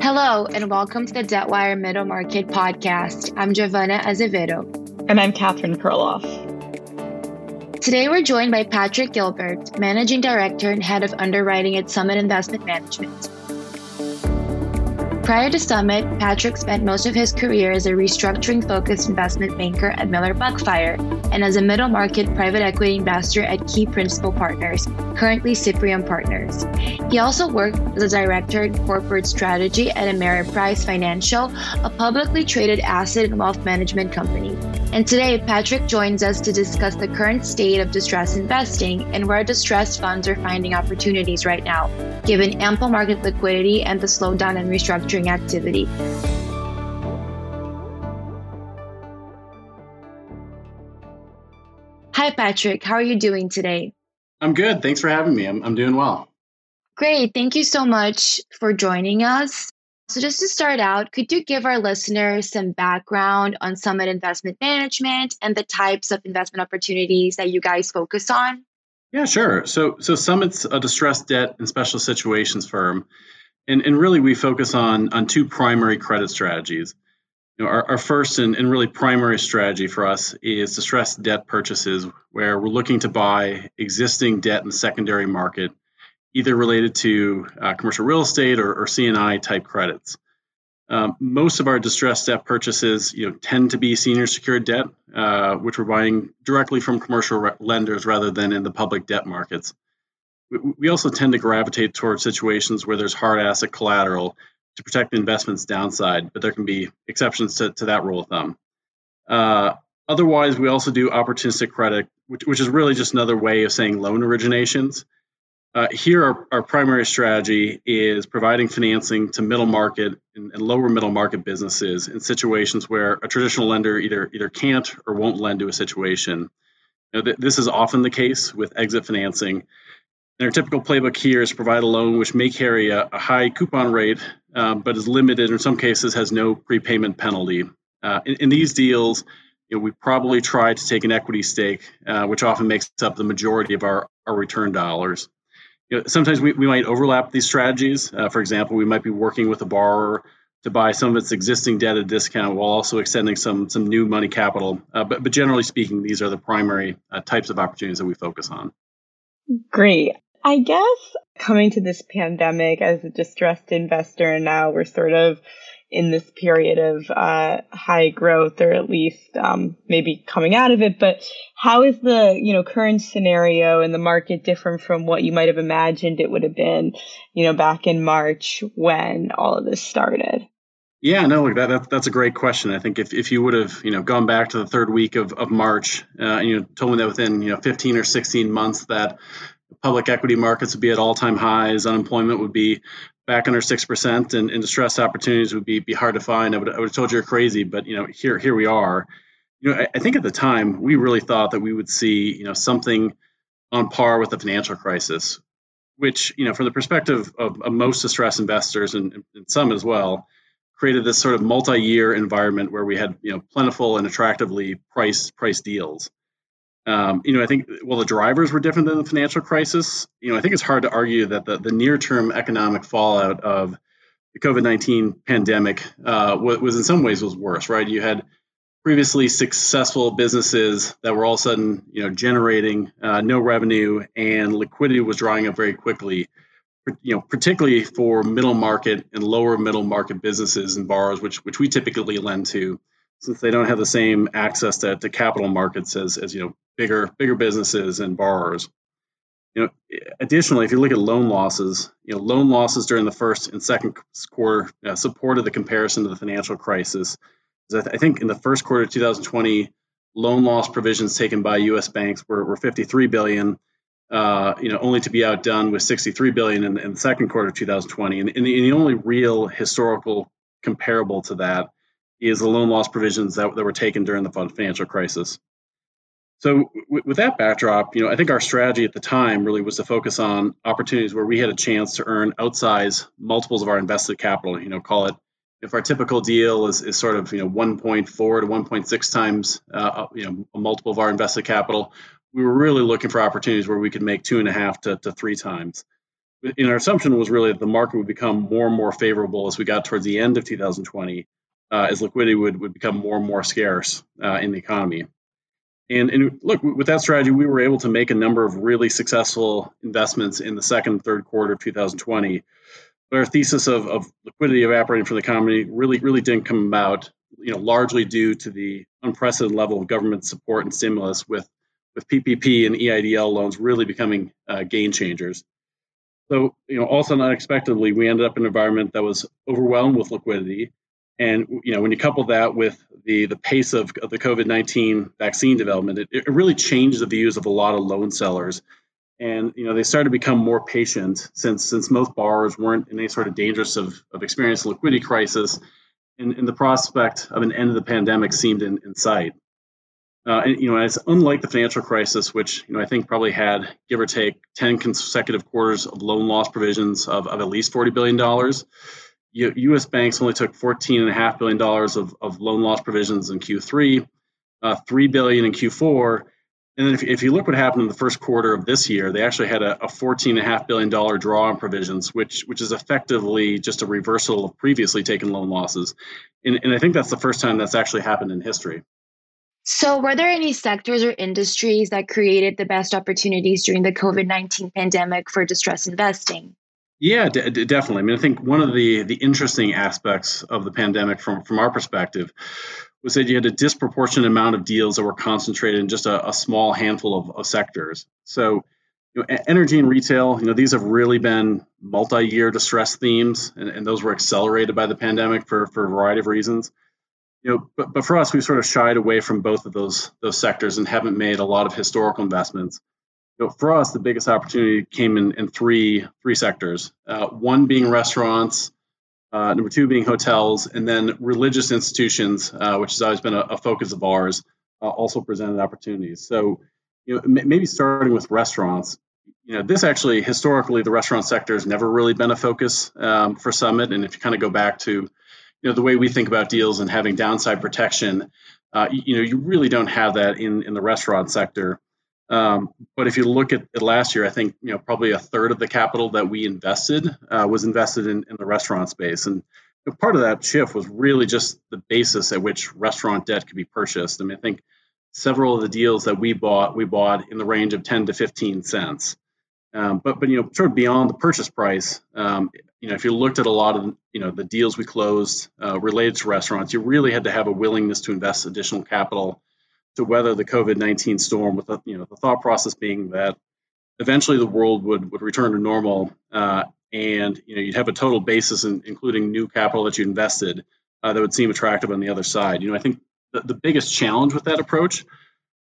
Hello, and welcome to the Debtwire Middle Market Podcast. I'm Giovanna Azevedo. And I'm Catherine Perloff. Today, we're joined by Patrick Gilbert, Managing Director and Head of Underwriting at Summit Investment Management. Prior to Summit, Patrick spent most of his career as a restructuring focused investment banker at Miller Buckfire and as a middle market private equity investor at Key Principal Partners, currently Cyprium Partners. He also worked as a director in corporate strategy at Ameriprise Financial, a publicly traded asset and wealth management company. And today, Patrick joins us to discuss the current state of distressed investing and where distressed funds are finding opportunities right now, given ample market liquidity and the slowdown in restructuring activity. Hi, Patrick. How are you doing today? I'm good. Thanks for having me. I'm, I'm doing well. Great. Thank you so much for joining us. So, just to start out, could you give our listeners some background on Summit Investment Management and the types of investment opportunities that you guys focus on? Yeah, sure. So, so Summit's a distressed debt and special situations firm, and, and really we focus on on two primary credit strategies. You know, our, our first and, and really primary strategy for us is distressed debt purchases, where we're looking to buy existing debt in the secondary market either related to uh, commercial real estate or, or C&I type credits. Um, most of our distressed debt purchases, you know, tend to be senior secured debt, uh, which we're buying directly from commercial re- lenders rather than in the public debt markets. We, also tend to gravitate towards situations where there's hard asset collateral to protect the investment's downside, but there can be exceptions to, to that rule of thumb. Uh, otherwise, we also do opportunistic credit, which, which is really just another way of saying loan originations. Uh, here, our, our, primary strategy is providing financing to middle market and, and, lower middle market businesses in situations where a traditional lender either either can't or won't lend to a situation. Know, th- this is often the case with exit financing. Our typical playbook here is provide a loan which may carry a, a high coupon rate, um, but is limited, in some cases has no prepayment penalty. Uh, in, in, these deals, you know, we probably try to take an equity stake, uh, which often makes up the majority of our, our return dollars you know, sometimes we, we might overlap these strategies. Uh, for example, we might be working with a borrower to buy some of its existing debt at a discount while also extending some some new money capital. Uh, but but generally speaking, these are the primary uh, types of opportunities that we focus on. Great. I guess coming to this pandemic as a distressed investor, and now we're sort of in this period of uh, high growth or at least um, maybe coming out of it but how is the you know current scenario in the market different from what you might have imagined it would have been you know back in march when all of this started yeah, no, look, that, that, that's a great question. I think if, if you would have, you know, gone back to the third week of, of March, uh, and you know, told me that within, you know, 15 or 16 months that public equity markets would be at all time highs, unemployment would be back under six percent, and, and distressed opportunities would be be hard to find. I would I would have told you you're crazy, but you know here here we are. You know I, I think at the time we really thought that we would see you know something on par with the financial crisis, which you know from the perspective of, of most distressed investors and, and Summit as well created this sort of multi-year environment where we had you know plentiful and attractively priced priced deals. Um, you know, I think well, the drivers were different than the financial crisis. You know, I think it's hard to argue that the, the near-term economic fallout of the COVID nineteen pandemic uh, was in some ways was worse. Right? You had previously successful businesses that were all of a sudden you know generating uh, no revenue and liquidity was drying up very quickly. You know, particularly for middle market and lower middle market businesses and borrowers, which which we typically lend to since they don't have the same access to, to capital markets as, as you know bigger bigger businesses and borrowers. You know, additionally, if you look at loan losses, you know, loan losses during the first and second quarter uh, supported the comparison to the financial crisis. I think in the first quarter of 2020, loan loss provisions taken by U.S. banks were, were 53 billion. Uh, you know, only to be outdone with 63 billion in, in the second quarter of 2020. And, and, the, and the only real historical comparable to that is the loan loss provisions that, that were taken during the financial crisis. So, w- with that backdrop, you know, I think our strategy at the time really was to focus on opportunities where we had a chance to earn outsized multiples of our invested capital. You know, call it if our typical deal is, is sort of you know 1.4 to 1.6 times uh, uh, you know a multiple of our invested capital, we were really looking for opportunities where we could make two and a half to, to three times. in our assumption was really that the market would become more and more favorable as we got towards the end of 2020, uh, as liquidity would, would become more and more scarce uh, in the economy. And, and, look, with that strategy, we were able to make a number of really successful investments in the second and third quarter of 2020. But our thesis of, of liquidity evaporating from the economy really, really didn't come about, you know, largely due to the unprecedented level of government support and stimulus with, with PPP and EIDL loans really becoming uh, game changers. So, you know, also unexpectedly, we ended up in an environment that was overwhelmed with liquidity. And, you know, when you couple that with the, the pace of, of the COVID 19 vaccine development, it, it really changed the views of a lot of loan sellers. And, you know, they started to become more patient since since most borrowers weren't in any sort of dangerous of, of experiencing liquidity crisis. And, and the prospect of an end of the pandemic seemed in, in sight. Uh, and you know, it's unlike the financial crisis, which you know I think probably had give or take ten consecutive quarters of loan loss provisions of, of at least forty billion dollars. U.S. banks only took fourteen and a half billion dollars of, of loan loss provisions in Q3, uh, three billion in Q4, and then if, if you look what happened in the first quarter of this year, they actually had a, a fourteen and a half billion dollar draw on provisions, which which is effectively just a reversal of previously taken loan losses, and, and I think that's the first time that's actually happened in history. So, were there any sectors or industries that created the best opportunities during the COVID 19 pandemic for distress investing? Yeah, d- d- definitely. I mean, I think one of the, the interesting aspects of the pandemic from, from our perspective was that you had a disproportionate amount of deals that were concentrated in just a, a small handful of, of sectors. So, you know, energy and retail, you know, these have really been multi-year distress themes, and, and those were accelerated by the pandemic for, for a variety of reasons you know, but, but for us, we've sort of shied away from both of those those sectors and haven't made a lot of historical investments. Know, for us, the biggest opportunity came in, in three three sectors. Uh, one being restaurants, uh, number two being hotels, and then religious institutions, uh, which has always been a, a focus of ours, uh, also presented opportunities. So, you know, m- maybe starting with restaurants. You know, this actually historically the restaurant sector has never really been a focus um, for Summit, and if you kind of go back to you know the way we think about deals and having downside protection uh, you, you, know you really don't have that in in the restaurant sector um, but if you look at, last year i think you know probably a third of the capital that we invested uh, was invested in, in, the restaurant space. And you know, part of that shift was really just the basis at which restaurant debt could be purchased. I mean i think several of the deals that we bought we bought in the range of 10 to 15 cents. Um, but but you know, sort of beyond the purchase price, um, you know, if you looked at a lot of you know the deals we closed uh, related to restaurants, you really had to have a willingness to invest additional capital to weather the COVID nineteen storm. With the, you know the thought process being that eventually the world would would return to normal, uh, and you know you'd have a total basis, in, including new capital that you invested, uh, that would seem attractive on the other side. You know, I think the, the biggest challenge with that approach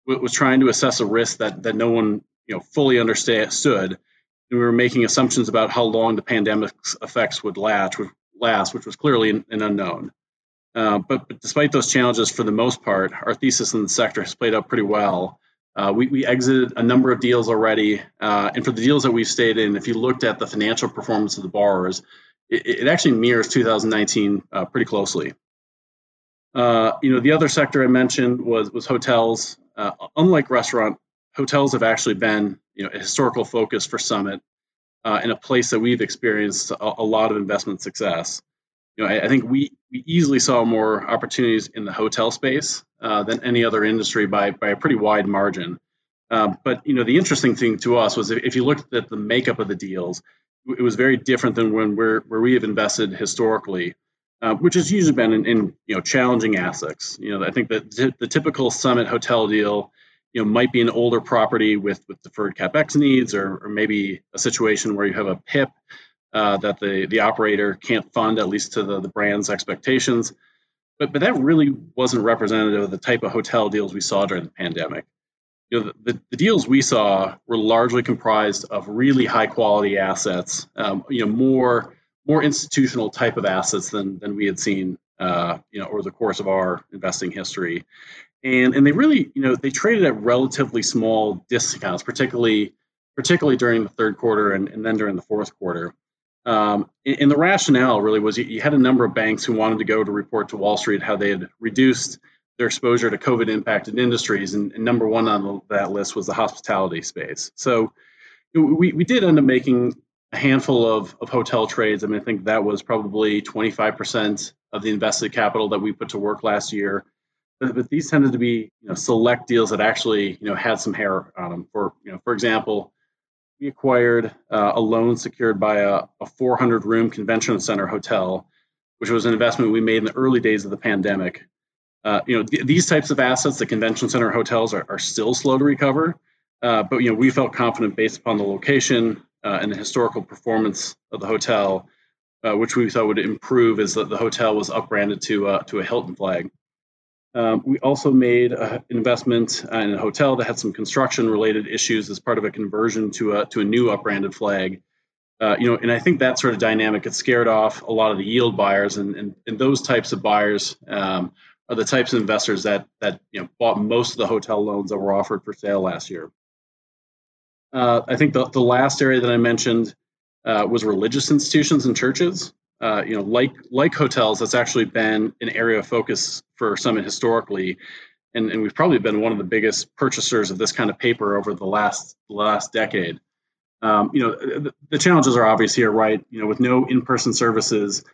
was trying to assess a risk that that no one you know fully understood. We were making assumptions about how long the pandemic's effects would last, would last, which was clearly an, an unknown. Uh, but, but, despite those challenges, for the most part, our thesis in the sector has played out pretty well. Uh, we, we, exited a number of deals already, uh, and for the deals that we've stayed in, if you looked at the financial performance of the borrowers, it, it actually mirrors 2019 uh, pretty closely. Uh, you know, the other sector I mentioned was was hotels. Uh, unlike restaurant, hotels have actually been you know a historical focus for Summit and a place that we've experienced a, a lot of investment success. You know, I, I, think we we easily saw more opportunities in the hotel space uh, than any other industry by by a pretty wide margin. Um, but you know, the interesting thing to us was if, if you looked at the makeup of the deals, it was very different than when we're where we have invested historically. Uh, which has usually been in, in, you know challenging assets. You know, I think that the typical Summit hotel deal you know might be an older property with with deferred capex needs, or, or maybe a situation where you have a PIP uh, that the the operator can't fund at least to the, the brand's expectations. But but that really wasn't representative of the type of hotel deals we saw during the pandemic. You know, the, the deals we saw were largely comprised of really high quality assets. Um, you know, more more institutional type of assets than than we had seen uh, you know over the course of our investing history and and they really you know they traded at relatively small discounts, particularly particularly during the third quarter and, and then during the fourth quarter. Um, and, the rationale really was you, had a number of banks who wanted to go to report to Wall Street how they had reduced their exposure to COVID impacted industries, and, and number one on that list was the hospitality space. So we, we did end up making a handful of, of hotel trades. I mean, I think that was probably 25% of the invested capital that we put to work last year. But, but these tended to be you know, select deals that actually you know had some hair on them. For you know, for example, we acquired uh, a loan secured by a, a 400 room convention center hotel, which was an investment we made in the early days of the pandemic. Uh, you know, th- these types of assets, the convention center hotels, are, are still slow to recover. Uh, but you know, we felt confident based upon the location uh, and the historical performance of the hotel, uh, which we thought would improve as the, the hotel was upbranded to uh, to a Hilton flag. Um, we also made an investment in a hotel that had some construction related issues as part of a conversion to a to a new upbranded flag. Uh, you know, and I think that sort of dynamic it scared off a lot of the yield buyers, and and, and those types of buyers um, are the types of investors that that you know bought most of the hotel loans that were offered for sale last year. Uh, I think the, the last area that I mentioned uh, was religious institutions and churches. Uh, you know, like like hotels, that's actually been an area of focus for Summit historically, and, and we've probably been one of the biggest purchasers of this kind of paper over the last last decade. Um, you know, the, the, challenges are obvious here, right? You know, with no in-person services,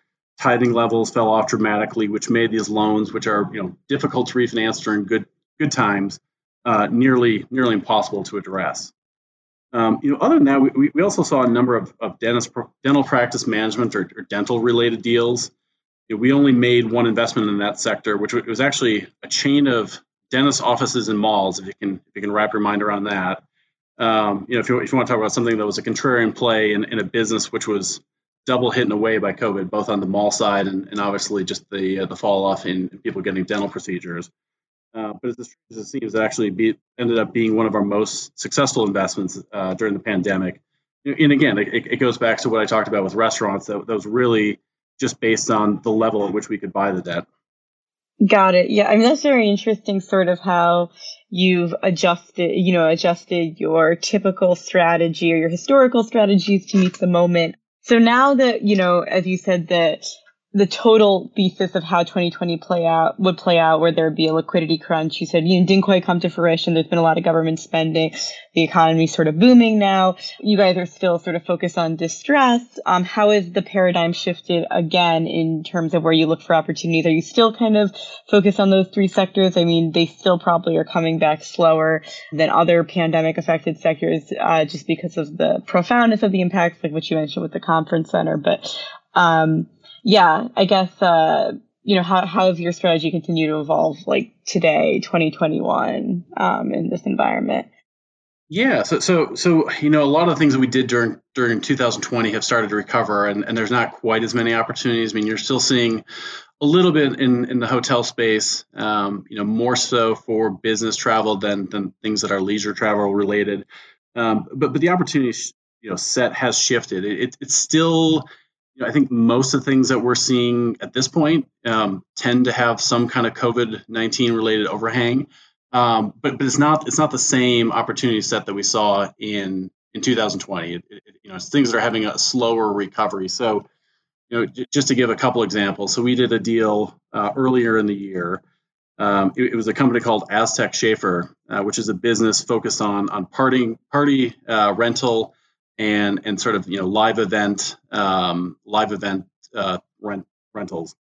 tithing levels fell off dramatically, which made these loans, which are you know difficult to refinance during good good times, uh, nearly nearly impossible to address. Um, you know, other than that, we, we also saw a number of, of dentist, dental practice management or, or dental related deals. We only made one investment in that sector, which was actually a chain of dentist offices and malls. If you can, if you can wrap your mind around that. Um, you know, if you, if you want to talk about something that was a contrarian play in, in a business which was double hit in a way by COVID, both on the mall side and, and obviously just the uh, the fall off in, in people getting dental procedures. Uh, but as it seems, it actually be, ended up being one of our most successful investments uh, during the pandemic. And again, it, it, goes back to what I talked about with restaurants. That, that was really just based on the level at which we could buy the debt. Got it. Yeah, I mean that's very interesting. Sort of how you've adjusted, you know, adjusted your typical strategy or your historical strategies to meet the moment. So now that you know, as you said, that the total thesis of how 2020 play out would play out where there'd be a liquidity crunch. You said, you know, didn't quite come to fruition. There's been a lot of government spending. The economy's sort of booming now. You guys are still sort of focused on distress. Um, how has the paradigm shifted again in terms of where you look for opportunities? Are you still kind of focused on those three sectors? I mean, they still probably are coming back slower than other pandemic affected sectors, uh, just because of the profoundness of the impacts, like what you mentioned with the conference center. But, um, yeah, I guess, uh, you know, how, how have your strategy continued to evolve like today, 2021, um, in this environment? Yeah, so so so you know a lot of the things that we did during during 2020 have started to recover, and, and there's not quite as many opportunities. I mean, you're still seeing a little bit in, in the hotel space, um, you know, more so for business travel than than things that are leisure travel related. Um, but but the opportunity you know set has shifted. It, it, it's still you know, I think most of the things that we're seeing at this point um, tend to have some kind of COVID nineteen related overhang, um, but but it's not it's not the same opportunity set that we saw in in 2020. It, it, you know, things that are having a slower recovery. So, you know, j- just to give a couple examples, so we did a deal uh, earlier in the year. Um, it, it, was a company called Aztec Schaefer, uh, which is a business focused on on party party uh, rental and and sort of you know live event um, live event uh, rent rentals.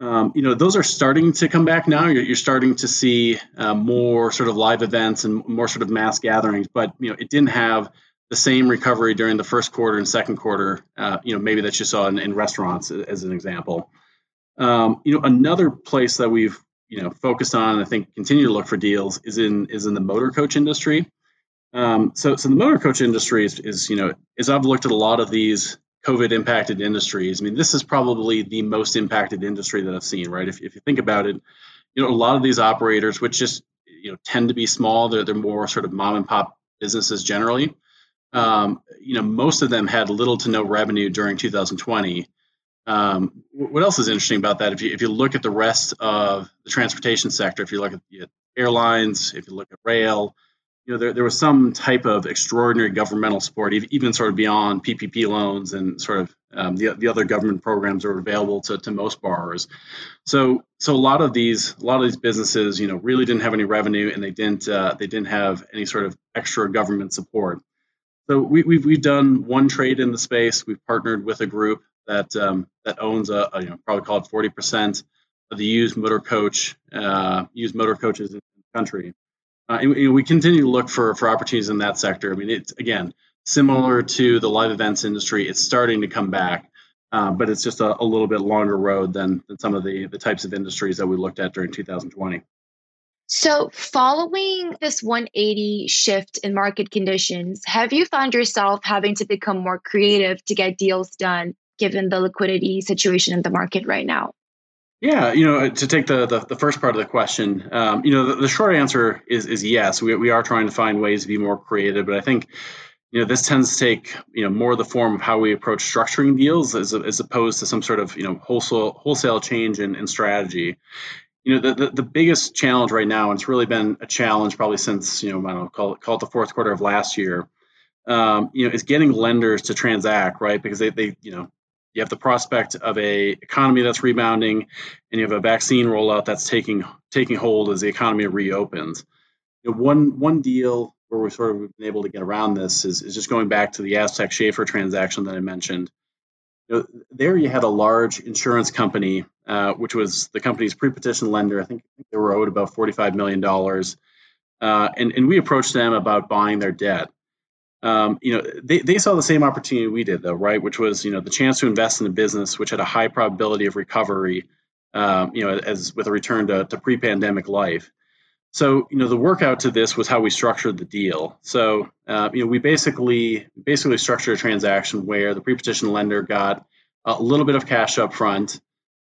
Um, you know those are starting to come back now. You're, you're starting to see uh, more sort of live events and more sort of mass gatherings, but you know it didn't have the same recovery during the first quarter and second quarter. Uh, you know maybe that you saw in, in restaurants as an example. Um, you know another place that we've you know focused on and I think continue to look for deals is in is in the motor coach industry. Um, so, so the motor coach industry is, is, you know, as I've looked at a lot of these COVID impacted industries, I mean, this is probably the most impacted industry that I've seen, right? If, if you think about it, you know, a lot of these operators, which just, you know, tend to be small, they're, they're more sort of mom and pop businesses generally. Um, you know, most of them had little to no revenue during 2020. Um, what else is interesting about that? If you if you look at the rest of the transportation sector, if you look at, at airlines, if you look at rail, you know, there, there was some type of extraordinary governmental support, even sort of beyond PPP loans and sort of um, the, the other government programs that were available to, to most borrowers. So, so a lot of these, a lot of these businesses, you know, really didn't have any revenue and they didn't, uh, they didn't have any sort of extra government support. So we, we've we've done one trade in the space. We've partnered with a group that um, that owns a, a, you know probably call it forty percent of the used motor coach uh, used motor coaches in the country. Uh, and, we continue to look for for opportunities in that sector. I mean, it's again similar to the live events industry. It's starting to come back, uh, but it's just a, a, little bit longer road than than some of the the types of industries that we looked at during 2020. So, following this 180 shift in market conditions, have you found yourself having to become more creative to get deals done given the liquidity situation in the market right now? Yeah, you know, to take the the, the first part of the question, um, you know, the, the, short answer is is yes. We we are trying to find ways to be more creative, but I think, you know, this tends to take you know more the form of how we approach structuring deals as as opposed to some sort of you know wholesale wholesale change in, in strategy you know, the, the, the, biggest challenge right now, and it's really been a challenge probably since, you know, I don't know, call it, call it the fourth quarter of last year, um, you know, is getting lenders to transact, right? Because they, they, you know, you have the prospect of a economy that's rebounding and you have a vaccine rollout that's taking taking hold as the economy reopens. You know, one one deal where we're sort of been able to get around this is, is just going back to the Aztec Schaefer transaction that I mentioned. You know, there you had a large insurance company uh, which was the company's pre-petition lender. I think they were owed about $45 million. Uh, and, and we approached them about buying their debt. Um, you know, they, they saw the same opportunity we did, though, right? Which was, you know, the chance to invest in a business which had a high probability of recovery, um, you know, as with a return to, to pre-pandemic life. So, you know, the workout to this was how we structured the deal. So, uh, you know, we basically basically structured a transaction where the pre-petition lender got a little bit of cash up front,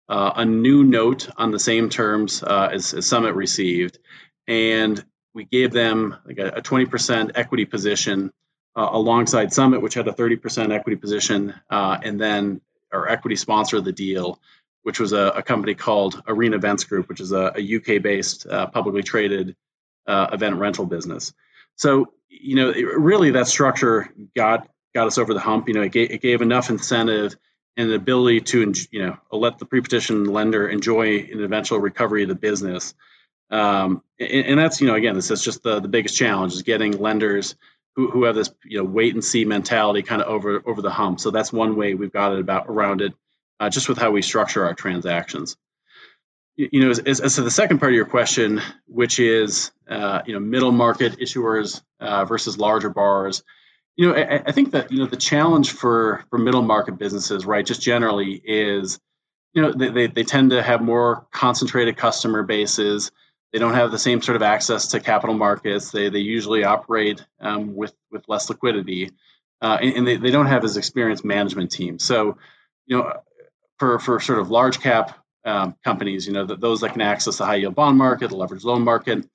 uh, a new note on the same terms uh, as, as, Summit received, and we gave them like a, a 20% equity position uh, alongside Summit, which had a 30% equity position, uh, and then our equity sponsor of the deal, which was a, a company called Arena Events Group, which is a, a UK-based uh, publicly traded uh, event rental business. So you know, it, really that structure got got us over the hump. You know, it gave, it gave enough incentive and the ability to you know let the pre-petition lender enjoy an eventual recovery of the business um, and, and, that's you know again this is just the, the biggest challenge is getting lenders who, who have this you know wait and see mentality kind of over over the hump so that's one way we've got it about around it uh, just with how we structure our transactions you, you know as, as, to the second part of your question which is uh, you know middle market issuers uh, versus larger borrowers you know, I, I, think that you know the challenge for for middle market businesses, right, just generally is, you know, they, they, they tend to have more concentrated customer bases. They don't have the same sort of access to capital markets. They they usually operate um, with with less liquidity, uh, and, and, they, they don't have as experienced management teams. So, you know, for for sort of large cap um, companies, you know, that those that can access the high yield bond market, the leveraged loan market,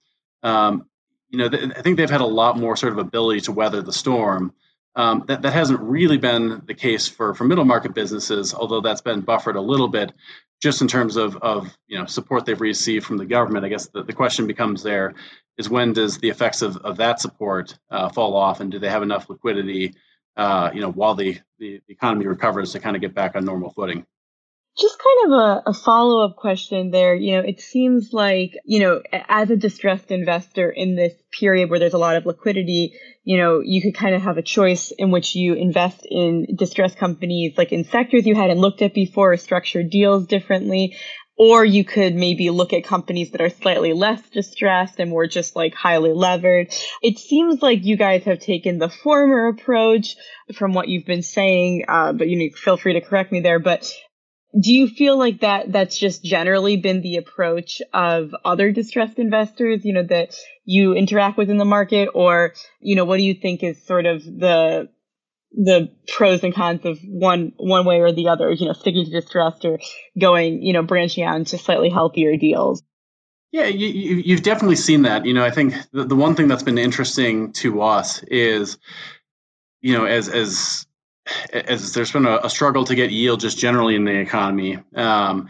um, you know, th- I think they've had a lot more sort of ability to weather the storm. Um, that, that hasn't really been the case for, for middle market businesses, although that's been buffered a little bit just in terms of, of you know support they've received from the government. I guess the, the question becomes there is when does the effects of, of that support uh, fall off and do they have enough liquidity uh, you know while the, the economy recovers to kind of get back on normal footing? Just kind of a, a follow up question there. You know, it seems like, you know, as a distressed investor in this period where there's a lot of liquidity, you know, you could kind of have a choice in which you invest in distressed companies, like in sectors you hadn't looked at before, or structure deals differently. Or you could maybe look at companies that are slightly less distressed and more just like highly levered. It seems like you guys have taken the former approach from what you've been saying, uh, but you know, feel free to correct me there. But do you feel like that that's just generally been the approach of other distressed investors you know that you interact with in the market? Or you know what do you think is sort of the the pros and cons of one one way or the other you know sticking to distressed or going you know branching out into slightly healthier deals? Yeah you, you've definitely seen that. You know i think the, the one thing that's been interesting to us is you know as as as there's been a, a, struggle to get yield just generally in the economy. Um,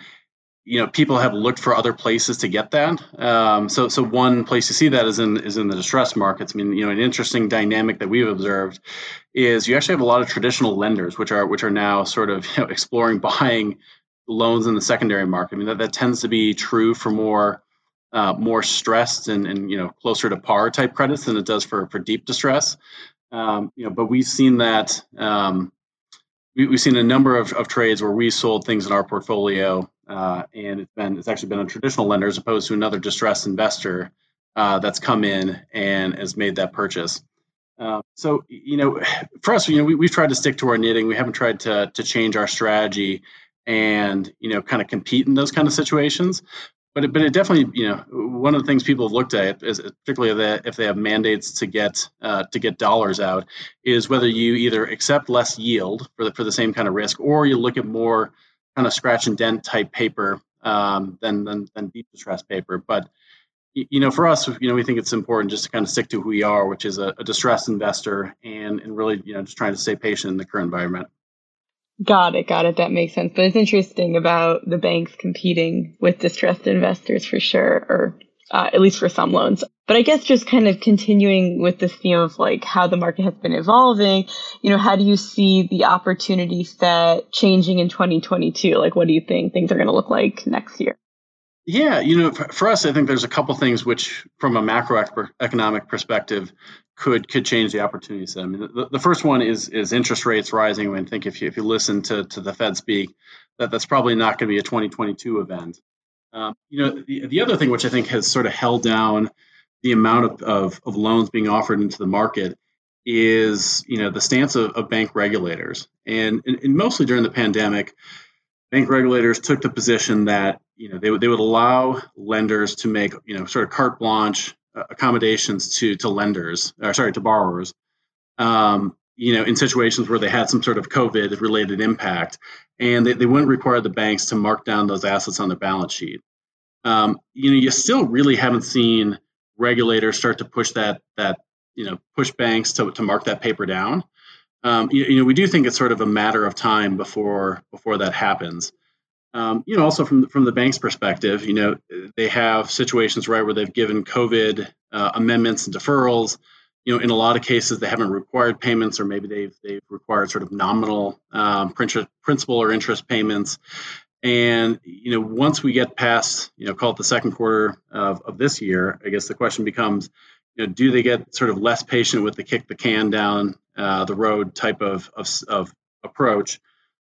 you know, people have looked for other places to get that. Um, so, so one place to see that is in is in the distressed markets. I mean, you know, an interesting dynamic that we've observed is you actually have a lot of traditional lenders, which are which are now sort of you know, exploring buying loans in the secondary market. I mean, that, that tends to be true for more uh, more stressed and, and you know closer to par type credits than it does for for deep distress. Um, you know, but we've seen that um, we, have seen a number of, of, trades where we sold things in our portfolio, uh, and it's been it's actually been a traditional lender as opposed to another distressed investor uh, that's come in and has made that purchase. Uh, so you know, for us, you know, we, we've tried to stick to our knitting. We haven't tried to to change our strategy and you know, kind of compete in those kind of situations but it, but it definitely you know one of the things people have looked at is particularly if they, have mandates to get uh, to get dollars out is whether you either accept less yield for the for the same kind of risk or you look at more kind of scratch and dent type paper um, than, than than deep distress paper. But you know for us you know we think it's important just to kind of stick to who we are which is a, a distressed investor and and really you know just trying to stay patient in the current environment Got it, got it. That makes sense. But it's interesting about the banks competing with distressed investors for sure, or uh, at least for some loans. But I guess just kind of continuing with this theme of like how the market has been evolving, you know, how do you see the opportunity set changing in 2022? Like, what do you think things are going to look like next year? Yeah, you know, for us, I think there's a couple things which, from a macroeconomic perspective, could could change the opportunity set. I mean, the, the first one is is interest rates rising. I think if you if you listen to to the Fed speak, that that's probably not going to be a 2022 event. Um, you know, the, the other thing which I think has sort of held down the amount of, of, of loans being offered into the market is you know the stance of, of bank regulators, and, and, and mostly during the pandemic, bank regulators took the position that you know they would they would allow lenders to make you know sort of carte blanche accommodations to to lenders, or sorry, to borrowers. Um, you know, in situations where they had some sort of COVID related impact, and they, they wouldn't require the banks to mark down those assets on their balance sheet. Um, you know, you still really haven't seen regulators start to push that that you know push banks to, to mark that paper down. Um, you, you, know, we do think it's sort of a matter of time before before that happens. Um, you know, also from from the bank's perspective, you know, they have situations right where they've given COVID uh, amendments and deferrals. You know, in a lot of cases, they haven't required payments, or maybe they've they've required sort of nominal um, principal or interest payments. And you know, once we get past, you know, call it the second quarter of, of this year, I guess the question becomes, you know, do they get sort of less patient with the kick the can down uh, the road type of, of, of approach?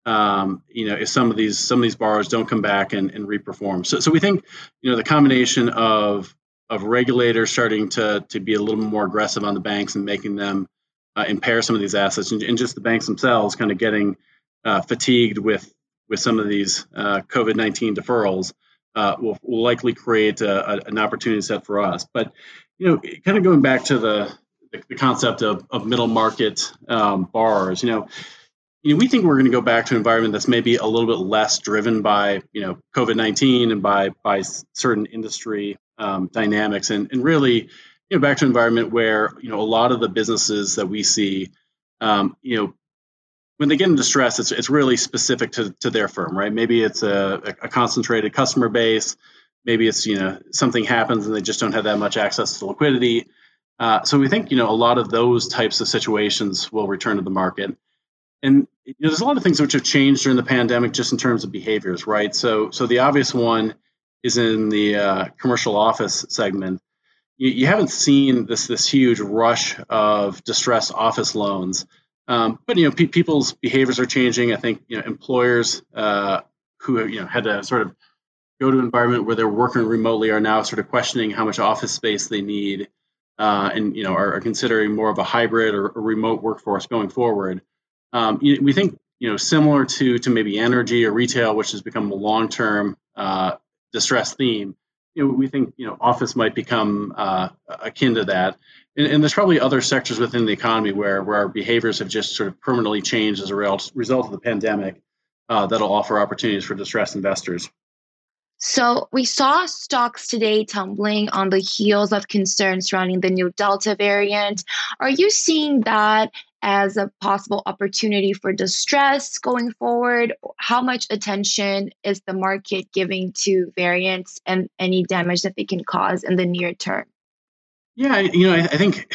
Um, you know, if some of these some of these borrowers don't come back and, and reperform. So, so we think, you know, the combination of of regulators starting to to be a little more aggressive on the banks and making them uh, impair some of these assets, and, and, just the banks themselves kind of getting uh, fatigued with with some of these uh, COVID nineteen deferrals, uh, will, will likely create a, a, an opportunity set for us. But you know, kind of going back to the the, concept of, of middle market um, borrowers, you know you know, we think we're going to go back to an environment that's maybe a little bit less driven by you know COVID nineteen and by by certain industry um, dynamics, and and really you know back to an environment where you know a lot of the businesses that we see, um, you know, when they get in distress, it's it's really specific to to their firm, right? Maybe it's a, a concentrated customer base, maybe it's you know something happens and they just don't have that much access to liquidity. Uh, so we think you know a lot of those types of situations will return to the market and you know, there's a lot of things which have changed during the pandemic just in terms of behaviors right? So so the obvious one is in the uh, commercial office segment. You, you, haven't seen this this huge rush of distressed office loans. Um, but you know pe- people's behaviors are changing. I think you know employers uh, who you know had to sort of go to an environment where they're working remotely are now sort of questioning how much office space they need uh, and you know are, are, considering more of a hybrid or, or remote workforce going forward um, we think you know similar to to maybe energy or retail, which has become a long term uh, distress theme. You know, we think you know office might become uh, akin to that, and, and, there's probably other sectors within the economy where where our behaviors have just sort of permanently changed as a result of the pandemic uh, that'll offer opportunities for distressed investors. So we saw stocks today tumbling on the heels of concerns surrounding the new Delta variant. Are you seeing that as a possible opportunity for distress going forward? How much attention is the market giving to variants and any damage that they can cause in the near term? Yeah, you know, I, I think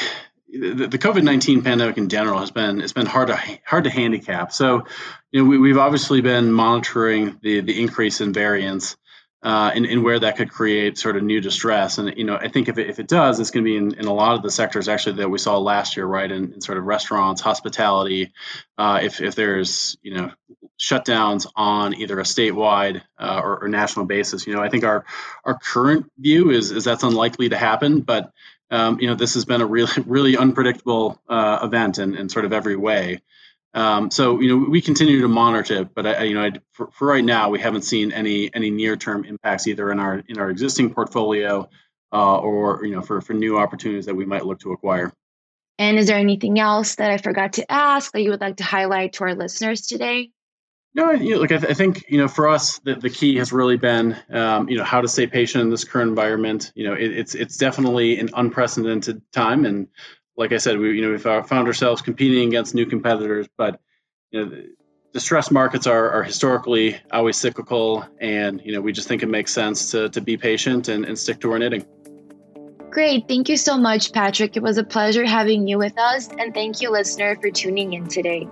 the, the COVID nineteen pandemic in general has been it's been hard to hard to handicap. So, you know, we, have obviously been monitoring the the increase in variants. Uh, and, and, where that could create sort of new distress. And you know, I think if it, if it does, it's going to be in, in, a lot of the sectors actually that we saw last year, right? In, in sort of restaurants, hospitality. Uh, if if there's you know shutdowns on either a statewide uh, or, or, national basis, you know, I think our our current view is is that's unlikely to happen, but um, you know, this has been a really really unpredictable uh, event in, in sort of every way. Um, so you know we continue to monitor it, but I, you know I, for, for, right now we haven't seen any any near term impacts either in our in our existing portfolio uh, or you know for for new opportunities that we might look to acquire. And is there anything else that I forgot to ask that you would like to highlight to our listeners today? No, you know, look, I, th- I, think you know for us the, the key has really been um, you know how to stay patient in this current environment. You know, it, it's it's definitely an unprecedented time, and like I said, we you know we uh, found ourselves competing against new competitors, but you know distressed markets are, are historically always cyclical, and you know we just think it makes sense to to be patient and, and stick to our knitting. Great, thank you so much, Patrick. It was a pleasure having you with us, and thank you, listener, for tuning in today.